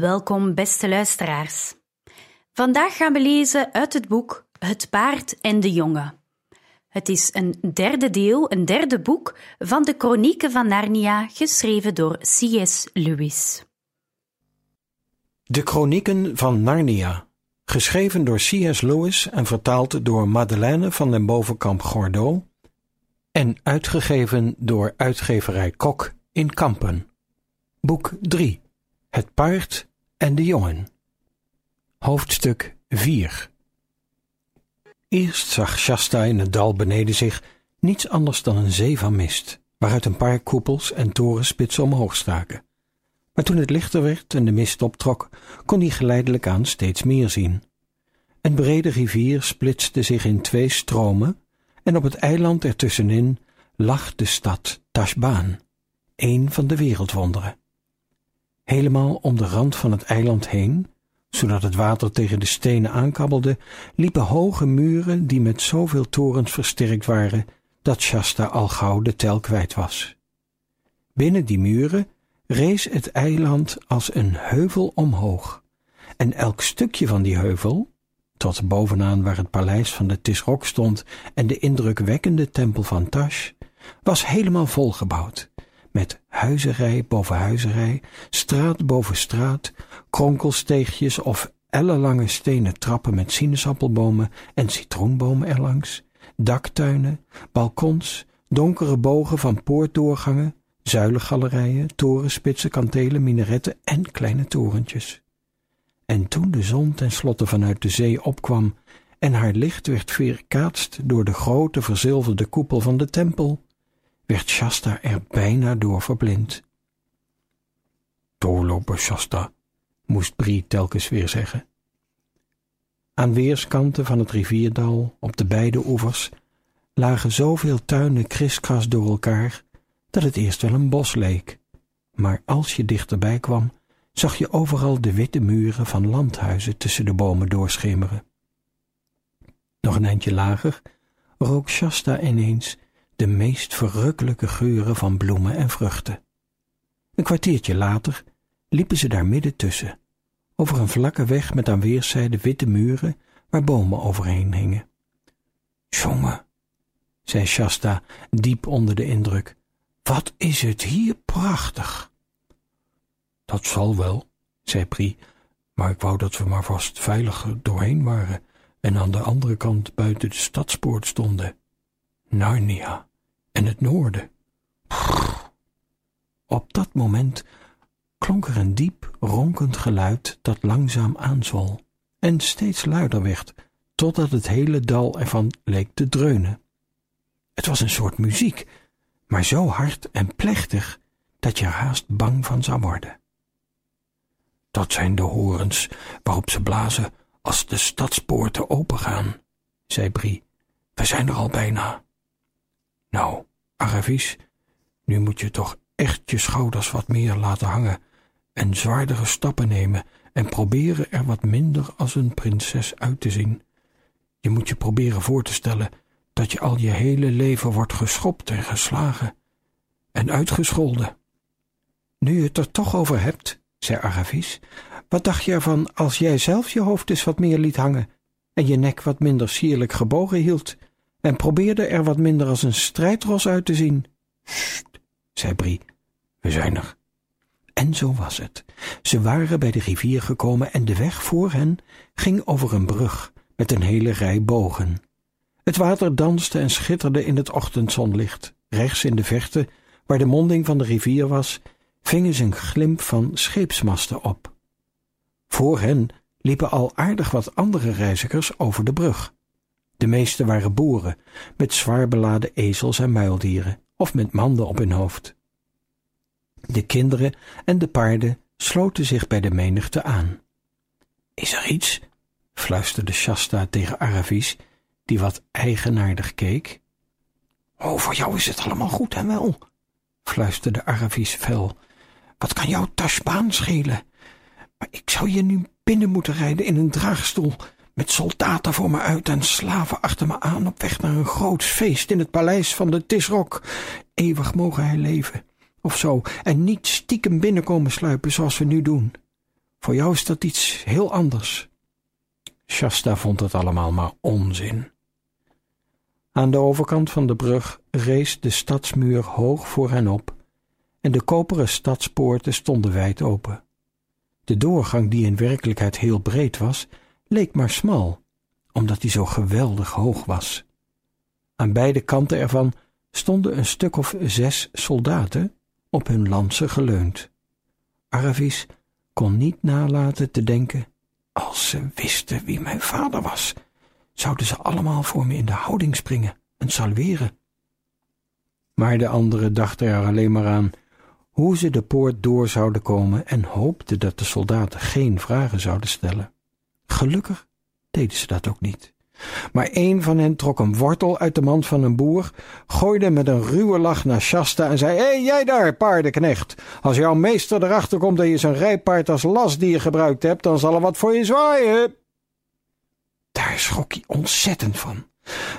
Welkom, beste luisteraars. Vandaag gaan we lezen uit het boek Het paard en de jongen. Het is een derde deel, een derde boek van de Chronieken van Narnia, geschreven door C.S. Lewis. De Chronieken van Narnia, geschreven door C.S. Lewis en vertaald door Madeleine van den Bovenkamp en uitgegeven door uitgeverij Kok in Kampen. Boek 3 Het paard en de jongen. Hoofdstuk 4 Eerst zag Shasta in het dal beneden zich niets anders dan een zee van mist, waaruit een paar koepels en torenspitsen omhoog staken. Maar toen het lichter werd en de mist optrok, kon hij geleidelijk aan steeds meer zien. Een brede rivier splitste zich in twee stromen en op het eiland ertussenin lag de stad Tashbaan, een van de wereldwonderen. Helemaal om de rand van het eiland heen, zodat het water tegen de stenen aankabbelde, liepen hoge muren die met zoveel torens versterkt waren dat Shasta al gauw de tel kwijt was. Binnen die muren rees het eiland als een heuvel omhoog, en elk stukje van die heuvel, tot bovenaan waar het paleis van de Tisrok stond en de indrukwekkende tempel van Tash, was helemaal volgebouwd, met huizerij boven huizerij, straat boven straat, kronkelsteegjes of ellenlange stenen trappen met sinaasappelbomen en citroenbomen erlangs, daktuinen, balkons, donkere bogen van poortdoorgangen, zuilengalerijen, torenspitsen, kantelen, minaretten en kleine torentjes. En toen de zon tenslotte vanuit de zee opkwam en haar licht werd weerkaatst door de grote verzilverde koepel van de tempel, werd Shasta er bijna door verblind. Doorlopen, Shasta, moest Brie telkens weer zeggen. Aan weerskanten van het rivierdal, op de beide oevers, lagen zoveel tuinen kriskras door elkaar, dat het eerst wel een bos leek. Maar als je dichterbij kwam, zag je overal de witte muren van landhuizen tussen de bomen doorschimmeren. Nog een eindje lager rook Shasta ineens de meest verrukkelijke geuren van bloemen en vruchten. Een kwartiertje later liepen ze daar midden tussen, over een vlakke weg met aan weerszijden witte muren waar bomen overheen hingen. Jongen, zei Shasta, diep onder de indruk, wat is het hier prachtig! Dat zal wel, zei Pri, maar ik wou dat we maar vast veilig doorheen waren en aan de andere kant buiten de stadspoort stonden. Narnia en het noorden. Op dat moment klonk er een diep, ronkend geluid dat langzaam aanzwol en steeds luider werd, totdat het hele dal ervan leek te dreunen. Het was een soort muziek, maar zo hard en plechtig dat je er haast bang van zou worden. Dat zijn de horens waarop ze blazen als de stadspoorten opengaan, zei Brie. We zijn er al bijna. Nou, Aravis, nu moet je toch echt je schouders wat meer laten hangen en zwaardere stappen nemen en proberen er wat minder als een prinses uit te zien. Je moet je proberen voor te stellen dat je al je hele leven wordt geschopt en geslagen en uitgescholden. Nu je het er toch over hebt, zei Aravis, wat dacht je ervan als jij zelf je hoofd eens wat meer liet hangen en je nek wat minder sierlijk gebogen hield en probeerde er wat minder als een strijdros uit te zien? Sst, zei Brie, we zijn er. En zo was het. Ze waren bij de rivier gekomen en de weg voor hen ging over een brug met een hele rij bogen. Het water danste en schitterde in het ochtendzonlicht. Rechts in de verte, waar de monding van de rivier was, vingen ze een glimp van scheepsmasten op. Voor hen liepen al aardig wat andere reizigers over de brug. De meeste waren boeren, met zwaar beladen ezels en muildieren, of met manden op hun hoofd. De kinderen en de paarden sloten zich bij de menigte aan. Is er iets? fluisterde Shasta tegen Aravis, die wat eigenaardig keek. Oh, voor jou is het allemaal goed en wel, fluisterde Aravis fel. Wat kan jouw tasbaan schelen? Maar ik zou je nu binnen moeten rijden in een draagstoel, met soldaten voor me uit en slaven achter me aan op weg naar een groot feest in het paleis van de Tisrok. Eeuwig mogen hij leven, of zo, en niet stiekem binnenkomen sluipen zoals we nu doen. Voor jou is dat iets heel anders. Shasta vond het allemaal maar onzin. Aan de overkant van de brug rees de stadsmuur hoog voor hen op en de koperen stadspoorten stonden wijd open. De doorgang, die in werkelijkheid heel breed was, leek maar smal, omdat die zo geweldig hoog was. Aan beide kanten ervan stonden een stuk of zes soldaten op hun lansen geleund. Aravis kon niet nalaten te denken, als ze wisten wie mijn vader was, zouden ze allemaal voor me in de houding springen en salueren. Maar de anderen dachten er alleen maar aan hoe ze de poort door zouden komen en hoopten dat de soldaten geen vragen zouden stellen. Gelukkig deden ze dat ook niet. Maar een van hen trok een wortel uit de mand van een boer, gooide met een ruwe lach naar Shasta en zei: Hé, hey, jij daar, paardenknecht. Als jouw meester erachter komt dat je zijn rijpaard als lastdier gebruikt hebt, dan zal er wat voor je zwaaien. Daar schrok hij ontzettend van,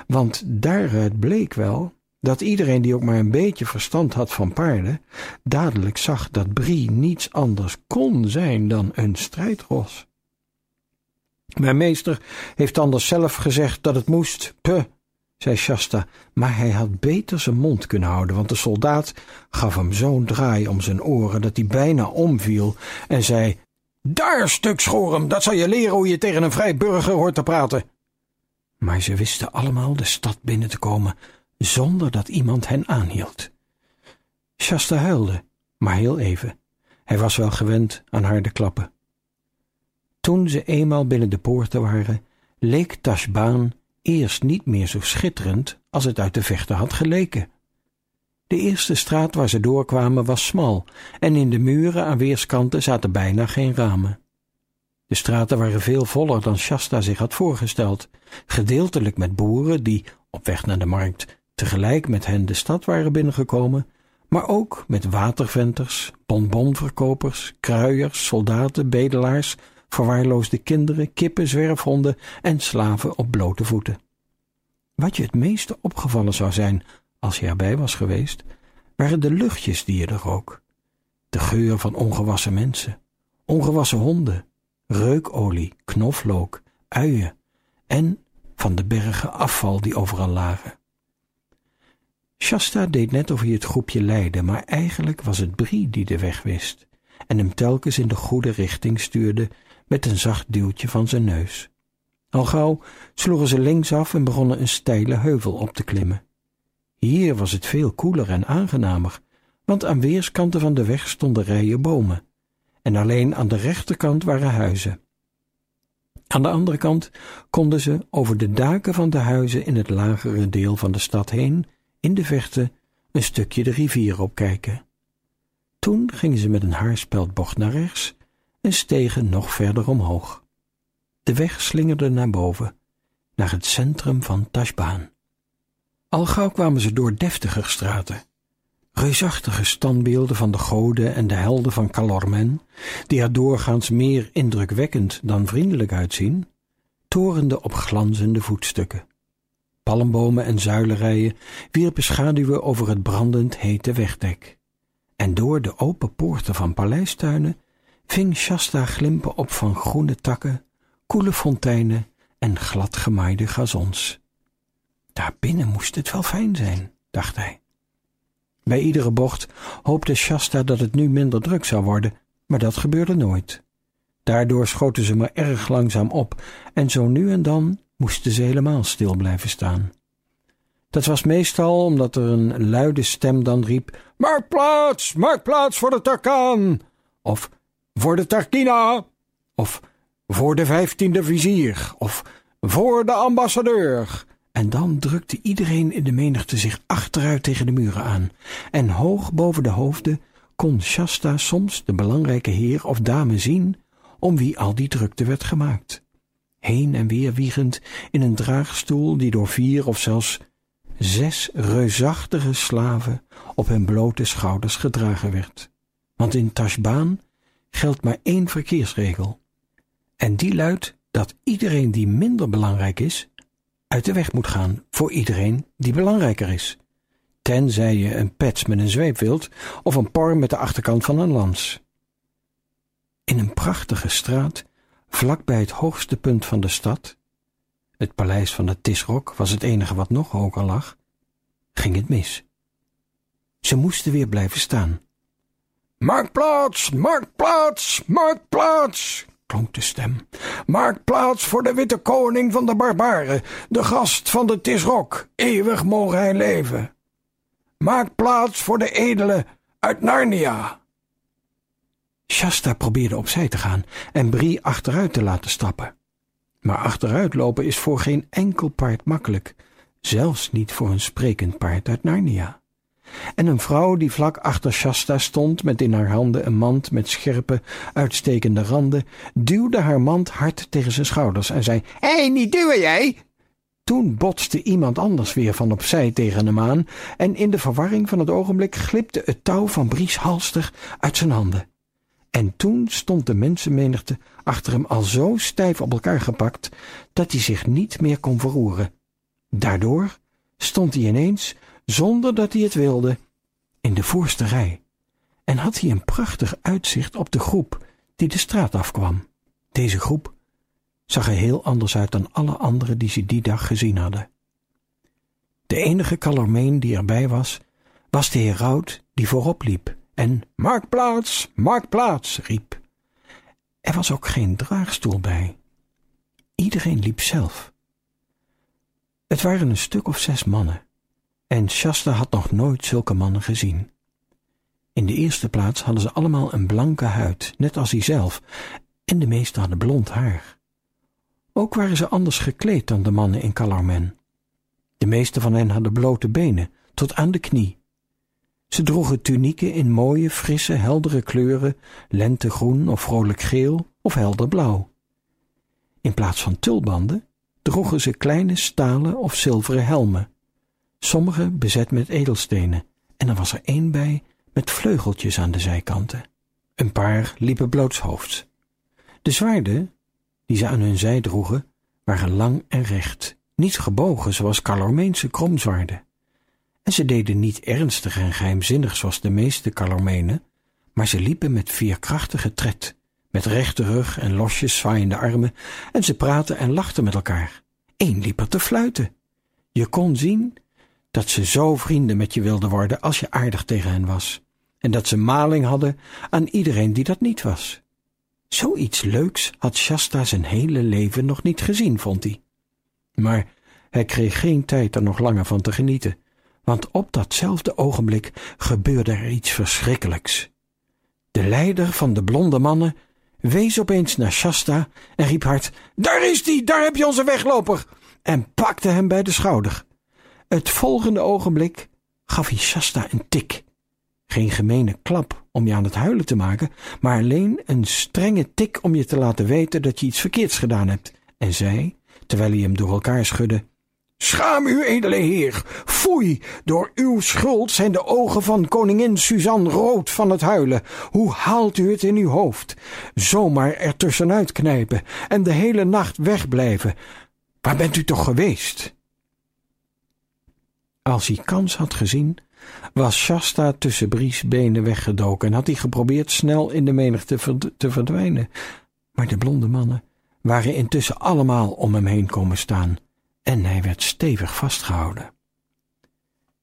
want daaruit bleek wel dat iedereen die ook maar een beetje verstand had van paarden, dadelijk zag dat Brie niets anders kon zijn dan een strijdros. Mijn meester heeft anders zelf gezegd dat het moest. Puh, zei Shasta, maar hij had beter zijn mond kunnen houden, want de soldaat gaf hem zo'n draai om zijn oren dat hij bijna omviel en zei: Daar, stuk schorum, dat zal je leren hoe je tegen een vrij burger hoort te praten. Maar ze wisten allemaal de stad binnen te komen zonder dat iemand hen aanhield. Shasta huilde, maar heel even. Hij was wel gewend aan harde klappen. Toen ze eenmaal binnen de poorten waren, leek Tashbaan eerst niet meer zo schitterend als het uit de vechten had geleken. De eerste straat waar ze doorkwamen was smal en in de muren aan weerskanten zaten bijna geen ramen. De straten waren veel voller dan Shasta zich had voorgesteld, gedeeltelijk met boeren die, op weg naar de markt, tegelijk met hen de stad waren binnengekomen, maar ook met waterventers, bonbonverkopers, kruiers, soldaten, bedelaars, verwaarloosde kinderen, kippen, zwerfhonden en slaven op blote voeten. Wat je het meeste opgevallen zou zijn als je erbij was geweest, waren de luchtjes die je er rook. De geur van ongewassen mensen, ongewassen honden, reukolie, knoflook, uien en van de bergen afval die overal lagen. Shasta deed net of hij het groepje leidde, maar eigenlijk was het Brie die de weg wist en hem telkens in de goede richting stuurde met een zacht duwtje van zijn neus. Al gauw sloegen ze linksaf en begonnen een steile heuvel op te klimmen. Hier was het veel koeler en aangenamer, want aan weerskanten van de weg stonden rijen bomen, en alleen aan de rechterkant waren huizen. Aan de andere kant konden ze over de daken van de huizen in het lagere deel van de stad heen in de verte een stukje de rivier opkijken. Toen gingen ze met een haarspeldbocht naar rechts en stegen nog verder omhoog. De weg slingerde naar boven, naar het centrum van Tashbaan. Al gauw kwamen ze door deftiger straten, reusachtige standbeelden van de goden en de helden van Calormen, die er doorgaans meer indrukwekkend dan vriendelijk uitzien, torenden op glanzende voetstukken. Palmbomen en zuilerijen wierpen schaduwen over het brandend hete wegdek. En door de open poorten van paleistuinen ving Shasta glimpen op van groene takken, koele fonteinen en gladgemaaide gazons. Daarbinnen moest het wel fijn zijn, dacht hij. Bij iedere bocht hoopte Shasta dat het nu minder druk zou worden, maar dat gebeurde nooit. Daardoor schoten ze maar erg langzaam op, en zo nu en dan moesten ze helemaal stil blijven staan. Dat was meestal omdat er een luide stem dan riep: Maak plaats, maak plaats voor de Tarkaan! Of voor de Tarkina! Of voor de vijftiende vizier! Of voor de ambassadeur! En dan drukte iedereen in de menigte zich achteruit tegen de muren aan, en hoog boven de hoofden kon Shasta soms de belangrijke heer of dame zien om wie al die drukte werd gemaakt. Heen en weer wiegend in een draagstoel die door vier of zelfs zes reusachtige slaven op hun blote schouders gedragen werd. Want in Tashbaan geldt maar één verkeersregel. En die luidt dat iedereen die minder belangrijk is, uit de weg moet gaan voor iedereen die belangrijker is. Tenzij je een pets met een zweep wilt of een por met de achterkant van een lans. In een prachtige straat, vlak bij het hoogste punt van de stad, het paleis van de Tisrok was het enige wat nog hoger lag, ging het mis. Ze moesten weer blijven staan. Maak plaats, maak plaats, maak plaats, klonk de stem. Maak plaats voor de witte koning van de barbaren, de gast van de Tisrok, eeuwig mogen hij leven. Maak plaats voor de edele uit Narnia. Shasta probeerde opzij te gaan en Brie achteruit te laten stappen. Maar achteruitlopen is voor geen enkel paard makkelijk, zelfs niet voor een sprekend paard uit Narnia. En een vrouw die vlak achter Shasta stond met in haar handen een mand met scherpe, uitstekende randen, duwde haar mand hard tegen zijn schouders en zei: Hé, hey, niet duwen jij! Toen botste iemand anders weer van opzij tegen hem aan, en in de verwarring van het ogenblik glipte het touw van Bries halster uit zijn handen. En toen stond de mensenmenigte achter hem al zo stijf op elkaar gepakt dat hij zich niet meer kon verroeren. Daardoor stond hij ineens, zonder dat hij het wilde, in de voorste rij en had hij een prachtig uitzicht op de groep die de straat afkwam. Deze groep zag er heel anders uit dan alle anderen die ze die dag gezien hadden. De enige kalormeen die erbij was, was de heraut die voorop liep en maak plaats, maak plaats riep. Er was ook geen draagstoel bij. Iedereen liep zelf. Het waren een stuk of zes mannen, en Shasta had nog nooit zulke mannen gezien. In de eerste plaats hadden ze allemaal een blanke huid, net als hij zelf, en de meesten hadden blond haar. Ook waren ze anders gekleed dan de mannen in Calarmen. De meeste van hen hadden blote benen, tot aan de knie. Ze droegen tunieken in mooie, frisse, heldere kleuren, lentegroen of vrolijk geel of helder blauw. In plaats van tulbanden droegen ze kleine stalen of zilveren helmen, sommige bezet met edelstenen, en er was er één bij met vleugeltjes aan de zijkanten. Een paar liepen blootshoofds. De zwaarden die ze aan hun zij droegen, waren lang en recht, niet gebogen zoals Calormeense kromzwaarden. En ze deden niet ernstig en geheimzinnig zoals de meeste Calormenen, maar ze liepen met veerkrachtige tred, met rechte rug en losjes zwaaiende armen, en ze praten en lachten met elkaar. Eén liep er te fluiten. Je kon zien dat ze zo vrienden met je wilden worden als je aardig tegen hen was, en dat ze maling hadden aan iedereen die dat niet was. Zoiets leuks had Shasta zijn hele leven nog niet gezien, vond hij. Maar hij kreeg geen tijd er nog langer van te genieten, want op datzelfde ogenblik gebeurde er iets verschrikkelijks. De leider van de blonde mannen wees opeens naar Shasta en riep hard: Daar is die, daar heb je onze wegloper! en pakte hem bij de schouder. Het volgende ogenblik gaf hij Shasta een tik. Geen gemene klap om je aan het huilen te maken, maar alleen een strenge tik om je te laten weten dat je iets verkeerds gedaan hebt. En zei, terwijl hij hem door elkaar schudde: Schaam u, edele heer! Foei! Door uw schuld zijn de ogen van koningin Suzanne rood van het huilen. Hoe haalt u het in uw hoofd? Zomaar er tussenuit knijpen en de hele nacht wegblijven. Waar bent u toch geweest? Als hij kans had gezien, was Shasta tussen Bries benen weggedoken en had hij geprobeerd snel in de menigte te verdwijnen. Maar de blonde mannen waren intussen allemaal om hem heen komen staan en hij werd stevig vastgehouden.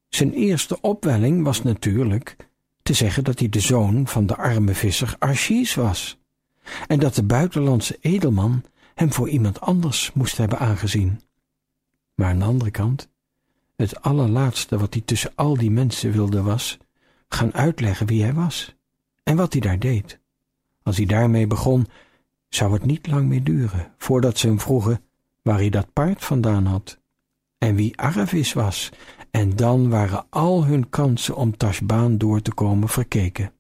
Zijn eerste opwelling was natuurlijk te zeggen dat hij de zoon van de arme visser Archies was en dat de buitenlandse edelman hem voor iemand anders moest hebben aangezien. Maar aan de andere kant het allerlaatste wat hij tussen al die mensen wilde was gaan uitleggen wie hij was en wat hij daar deed. Als hij daarmee begon, zou het niet lang meer duren voordat ze hem vroegen waar hij dat paard vandaan had en wie Aravis was, en dan waren al hun kansen om Tashbaan door te komen verkeken.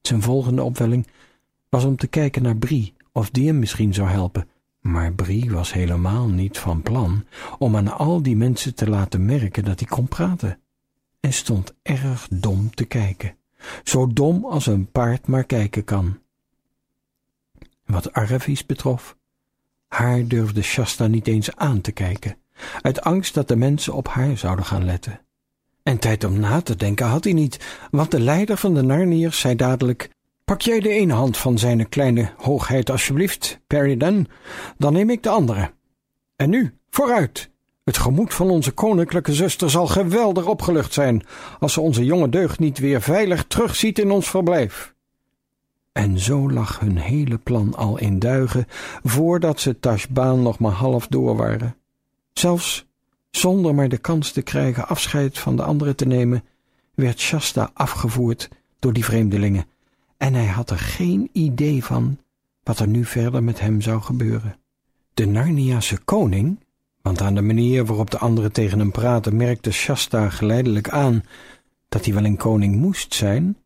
Zijn volgende opwelling was om te kijken naar Brie, of die hem misschien zou helpen, maar Brie was helemaal niet van plan om aan al die mensen te laten merken dat hij kon praten, en stond erg dom te kijken, zo dom als een paard maar kijken kan. Wat Aravis betrof, haar durfde Shasta niet eens aan te kijken, uit angst dat de mensen op haar zouden gaan letten. En tijd om na te denken had hij niet, want de leider van de Narniërs zei dadelijk: Pak jij de ene hand van zijn kleine hoogheid alsjeblieft, Perryden, dan neem ik de andere. En nu, vooruit! Het gemoed van onze koninklijke zuster zal geweldig opgelucht zijn als ze onze jonge deugd niet weer veilig terugziet in ons verblijf. En zo lag hun hele plan al in duigen voordat ze Tashbaan nog maar half door waren. Zelfs zonder maar de kans te krijgen afscheid van de anderen te nemen, werd Shasta afgevoerd door die vreemdelingen, en hij had er geen idee van wat er nu verder met hem zou gebeuren. De Narniase koning, want aan de manier waarop de anderen tegen hem praten merkte Shasta geleidelijk aan dat hij wel een koning moest zijn,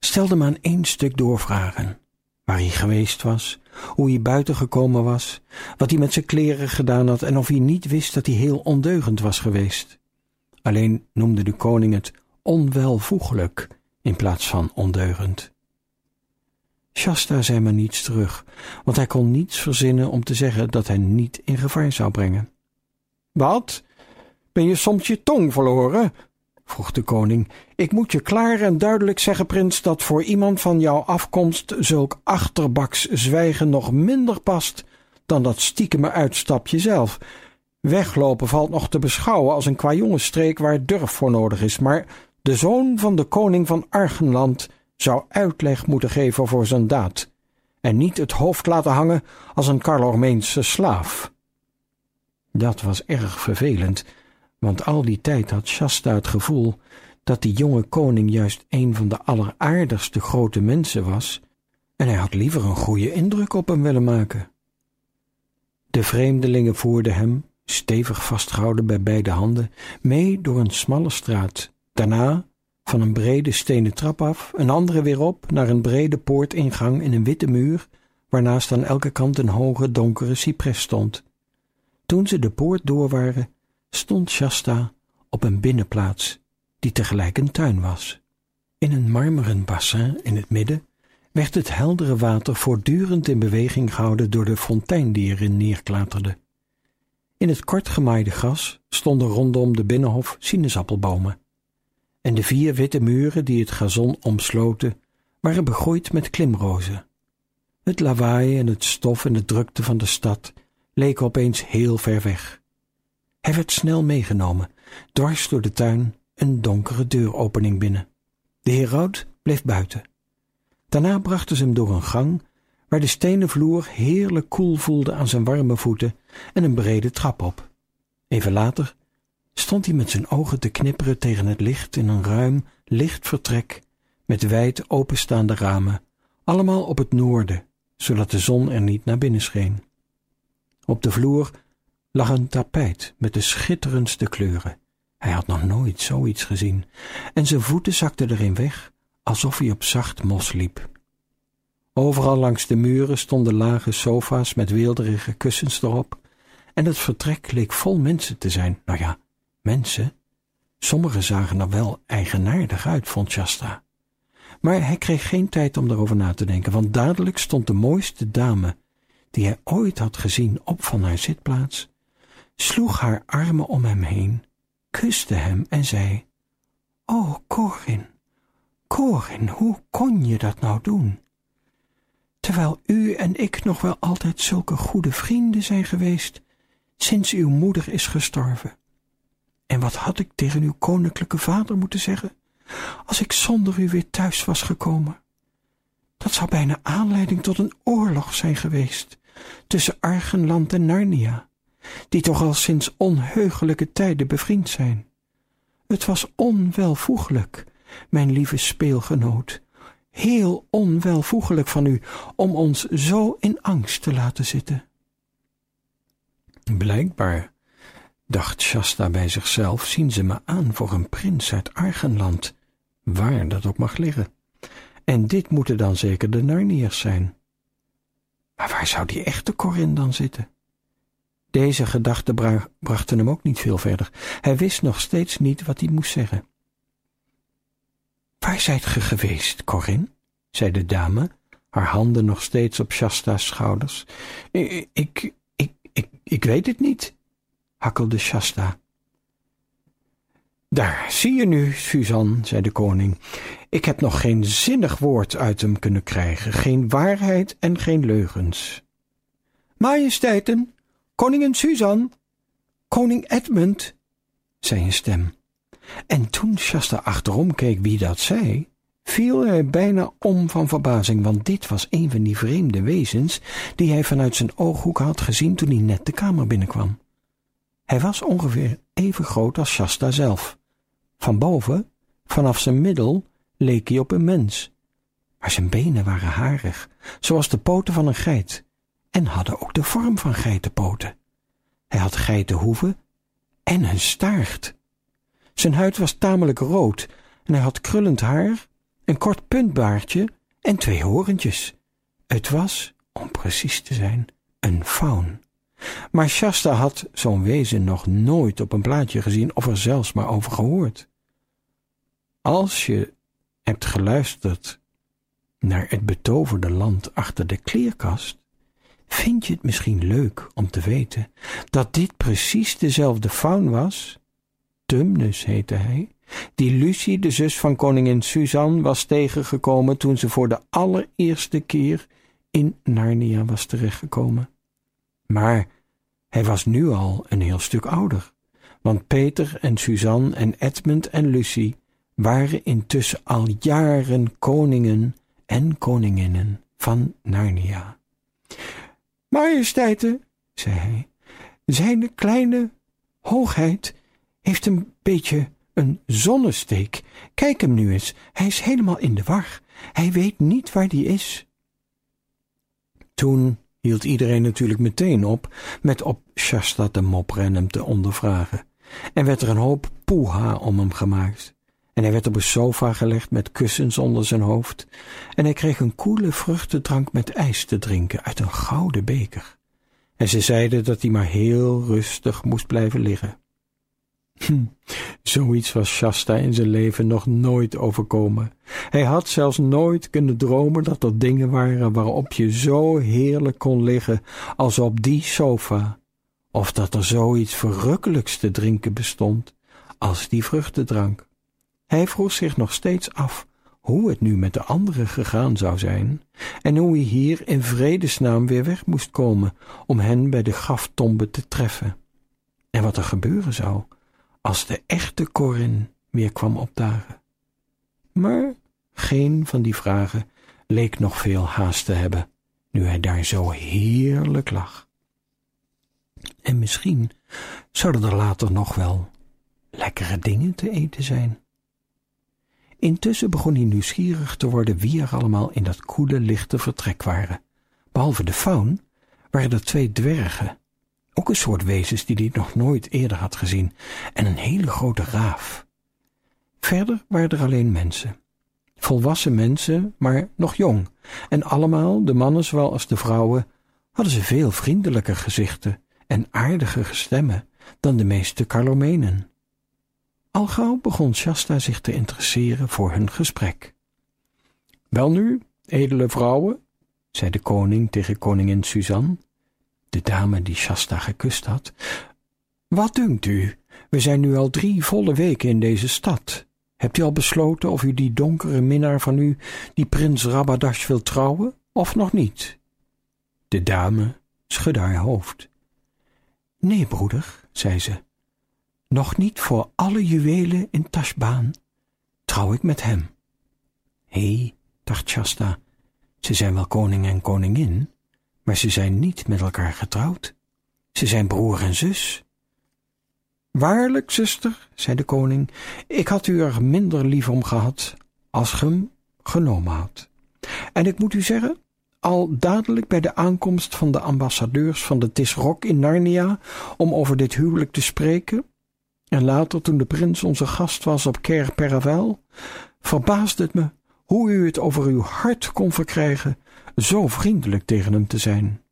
stelde hem aan één stuk doorvragen. Waar hij geweest was, hoe hij buiten gekomen was, wat hij met zijn kleren gedaan had en of hij niet wist dat hij heel ondeugend was geweest. Alleen noemde de koning het onwelvoeglijk in plaats van ondeugend. Shasta zei maar niets terug, want hij kon niets verzinnen om te zeggen dat hij niet in gevaar zou brengen. Wat? Ben je soms je tong verloren? vroeg de koning. Ik moet je klaar en duidelijk zeggen, prins, dat voor iemand van jouw afkomst zulk achterbaks zwijgen nog minder past dan dat stiekeme uitstapje zelf. Weglopen valt nog te beschouwen als een kwajongensstreek waar durf voor nodig is, maar de zoon van de koning van Argenland zou uitleg moeten geven voor zijn daad en niet het hoofd laten hangen als een Carlormeense slaaf. Dat was erg vervelend, want al die tijd had Shasta het gevoel dat die jonge koning juist een van de alleraardigste grote mensen was, en hij had liever een goede indruk op hem willen maken. De vreemdelingen voerden hem, stevig vastgehouden bij beide handen, mee door een smalle straat, daarna van een brede stenen trap af, een andere weer op naar een brede poortingang in een witte muur, waarnaast aan elke kant een hoge donkere cipres stond. Toen ze de poort door waren, stond Shasta op een binnenplaats die tegelijk een tuin was. In een marmeren bassin in het midden werd het heldere water voortdurend in beweging gehouden door de fontein die erin neerklaterde. In het kort gemaaide gras stonden rondom de binnenhof sinaasappelbomen, en de vier witte muren die het gazon omsloten waren begroeid met klimrozen. Het lawaai en het stof en de drukte van de stad leken opeens heel ver weg. Hij werd snel meegenomen, dwars door de tuin een donkere deuropening binnen. De heraut bleef buiten. Daarna brachten ze hem door een gang, waar de stenen vloer heerlijk koel voelde aan zijn warme voeten en een brede trap op. Even later stond hij met zijn ogen te knipperen tegen het licht in een ruim, licht vertrek met wijd openstaande ramen, allemaal op het noorden, zodat de zon er niet naar binnen scheen. Op de vloer lag een tapijt met de schitterendste kleuren. Hij had nog nooit zoiets gezien, en zijn voeten zakten erin weg, alsof hij op zacht mos liep. Overal langs de muren stonden lage sofa's met weelderige kussens erop, en het vertrek leek vol mensen te zijn. Nou ja, mensen. Sommigen zagen er wel eigenaardig uit, vond Shasta. Maar hij kreeg geen tijd om erover na te denken, want dadelijk stond de mooiste dame die hij ooit had gezien op van haar zitplaats sloeg haar armen om hem heen, kuste hem en zei: O, Corin, Corin, hoe kon je dat nou doen? Terwijl u en ik nog wel altijd zulke goede vrienden zijn geweest sinds uw moeder is gestorven. En wat had ik tegen uw koninklijke vader moeten zeggen als ik zonder u weer thuis was gekomen? Dat zou bijna aanleiding tot een oorlog zijn geweest tussen Argenland en Narnia die toch al sinds onheugelijke tijden bevriend zijn. Het was onwelvoegelijk, mijn lieve speelgenoot, heel onwelvoegelijk van u om ons zo in angst te laten zitten. Blijkbaar dacht Shasta bij zichzelf, zien ze me aan voor een prins uit Argenland, waar dat ook mag liggen. En dit moeten dan zeker de Narniërs zijn. Maar waar zou die echte Corin dan zitten? Deze gedachten brachten hem ook niet veel verder. Hij wist nog steeds niet wat hij moest zeggen. Waar zijt ge geweest, Corin? zei de dame, haar handen nog steeds op Shasta's schouders. Ik, ik, ik, ik, ik weet het niet, hakkelde Shasta. Daar zie je nu, Suzanne, zei de koning. Ik heb nog geen zinnig woord uit hem kunnen krijgen, geen waarheid en geen leugens. Majesteiten, koningin Suzanne, koning Edmund, zei een stem. En toen Shasta achterom keek wie dat zei, viel hij bijna om van verbazing, want dit was een van die vreemde wezens die hij vanuit zijn ooghoek had gezien toen hij net de kamer binnenkwam. Hij was ongeveer even groot als Shasta zelf. Van boven, vanaf zijn middel, leek hij op een mens. Maar zijn benen waren harig, zoals de poten van een geit, en hadden ook de vorm van geitenpoten. Hij had geitenhoeven en een staart. Zijn huid was tamelijk rood en hij had krullend haar, een kort puntbaardje en twee horentjes. Het was, om precies te zijn, een faun. Maar Shasta had zo'n wezen nog nooit op een plaatje gezien of er zelfs maar over gehoord. Als je hebt geluisterd naar het betoverde land achter de kleerkast, vind je het misschien leuk om te weten dat dit precies dezelfde faun was, Tumnus heette hij, die Lucie, de zus van koningin Suzanne, was tegengekomen toen ze voor de allereerste keer in Narnia was terechtgekomen. Maar hij was nu al een heel stuk ouder, want Peter en Suzanne en Edmund en Lucie waren intussen al jaren koningen en koninginnen van Narnia. Majesteiten, zei hij, zijn kleine hoogheid heeft een beetje een zonnesteek. Kijk hem nu eens, hij is helemaal in de war. Hij weet niet waar die is. Toen hield iedereen natuurlijk meteen op met op Shasta te mopperen en hem te ondervragen. En werd er een hoop poeha om hem gemaakt. En hij werd op een sofa gelegd met kussens onder zijn hoofd. En hij kreeg een koele vruchtendrank met ijs te drinken uit een gouden beker. En ze zeiden dat hij maar heel rustig moest blijven liggen. Hm, zoiets was Shasta in zijn leven nog nooit overkomen. Hij had zelfs nooit kunnen dromen dat er dingen waren waarop je zo heerlijk kon liggen als op die sofa, of dat er zoiets verrukkelijks te drinken bestond als die vruchtendrank. Hij vroeg zich nog steeds af hoe het nu met de anderen gegaan zou zijn en hoe hij hier in vredesnaam weer weg moest komen om hen bij de graftombe te treffen. En wat er gebeuren zou als de echte Corin weer kwam opdagen. Maar geen van die vragen leek nog veel haast te hebben, nu hij daar zo heerlijk lag. En misschien zouden er later nog wel lekkere dingen te eten zijn. Intussen begon hij nieuwsgierig te worden wie er allemaal in dat koele, lichte vertrek waren. Behalve de faun waren er twee dwergen ook een soort wezens die hij nog nooit eerder had gezien, en een hele grote raaf. Verder waren er alleen mensen. Volwassen mensen, maar nog jong, en allemaal, de mannen zowel als de vrouwen, hadden ze veel vriendelijker gezichten en aardiger stemmen dan de meeste Carlomenen. Al gauw begon Shasta zich te interesseren voor hun gesprek. Welnu, edele vrouwen, zei de koning tegen koningin Suzanne, de dame die Shasta gekust had. Wat dunkt u? We zijn nu al drie volle weken in deze stad. Hebt u al besloten of u die donkere minnaar van u, die prins Rabadash, wil trouwen, of nog niet? De dame schudde haar hoofd. Nee, broeder, zei ze, nog niet voor alle juwelen in Tashbaan trouw ik met hem. Hé, hey, dacht Shasta, ze zijn wel koning en koningin, maar ze zijn niet met elkaar getrouwd. Ze zijn broer en zus. Waarlijk, zuster, zei de koning, ik had u er minder lief om gehad als ge hem genomen had. En ik moet u zeggen, al dadelijk bij de aankomst van de ambassadeurs van de Tisrok in Narnia om over dit huwelijk te spreken, en later toen de prins onze gast was op Ker Paravel, verbaasde het me hoe u het over uw hart kon verkrijgen zo vriendelijk tegen hem te zijn.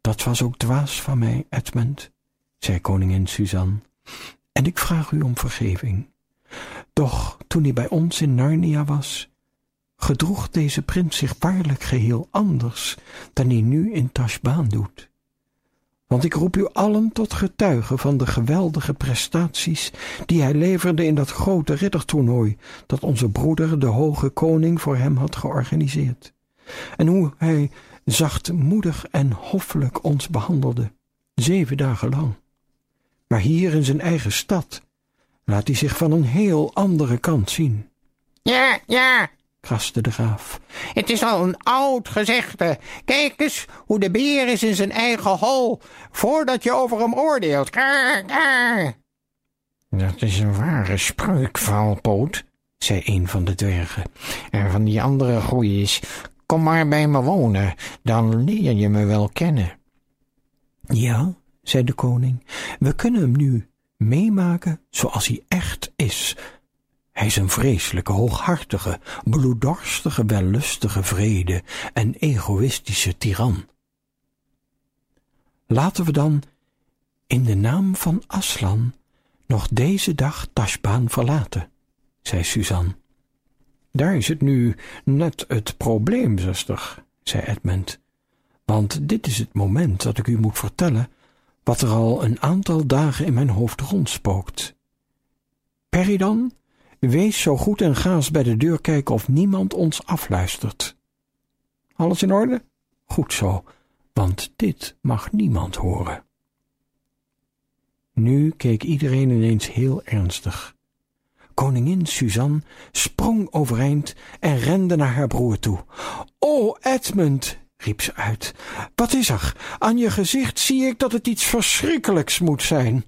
Dat was ook dwaas van mij, Edmund, zei koningin Suzanne, en ik vraag u om vergeving. Doch toen hij bij ons in Narnia was, gedroeg deze prins zich waarlijk geheel anders dan hij nu in Tashbaan doet. Want ik roep u allen tot getuigen van de geweldige prestaties die hij leverde in dat grote riddertoernooi dat onze broeder, de hoge koning, voor hem had georganiseerd. En hoe hij zachtmoedig en hoffelijk ons behandelde, zeven dagen lang. Maar hier in zijn eigen stad laat hij zich van een heel andere kant zien. Ja, ja, kraste de graaf. Het is al een oud gezegde. Kijk eens hoe de beer is in zijn eigen hol, voordat je over hem oordeelt. Krr, krr. Dat is een ware spreuk, Valpoot, zei een van de dwergen. En van die andere groeies, kom maar bij me wonen, dan leer je me wel kennen. Ja, zei de koning, we kunnen hem nu meemaken zoals hij echt is, hij is een vreselijke, hooghartige, bloeddorstige, wellustige vrede en egoïstische tiran. Laten we dan in de naam van Aslan nog deze dag Tashbaan verlaten, zei Suzanne. Daar is het nu net het probleem, zuster, zei Edmund, want dit is het moment dat ik u moet vertellen wat er al een aantal dagen in mijn hoofd rondspookt. Peridan Wees zo goed en ga eens bij de deur kijken of niemand ons afluistert. Alles in orde? Goed zo, want dit mag niemand horen. Nu keek iedereen ineens heel ernstig. Koningin Suzanne sprong overeind en rende naar haar broer toe. O, Edmund, riep ze uit, wat is er? Aan je gezicht zie ik dat het iets verschrikkelijks moet zijn.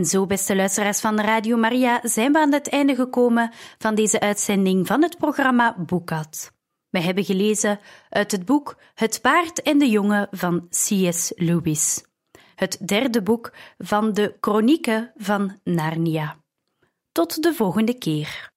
En zo, beste luisteraars van Radio Maria, zijn we aan het einde gekomen van deze uitzending van het programma Boekat. Wij hebben gelezen uit het boek Het paard en de jongen van C.S. Lewis, het derde boek van de Chronieken van Narnia. Tot de volgende keer.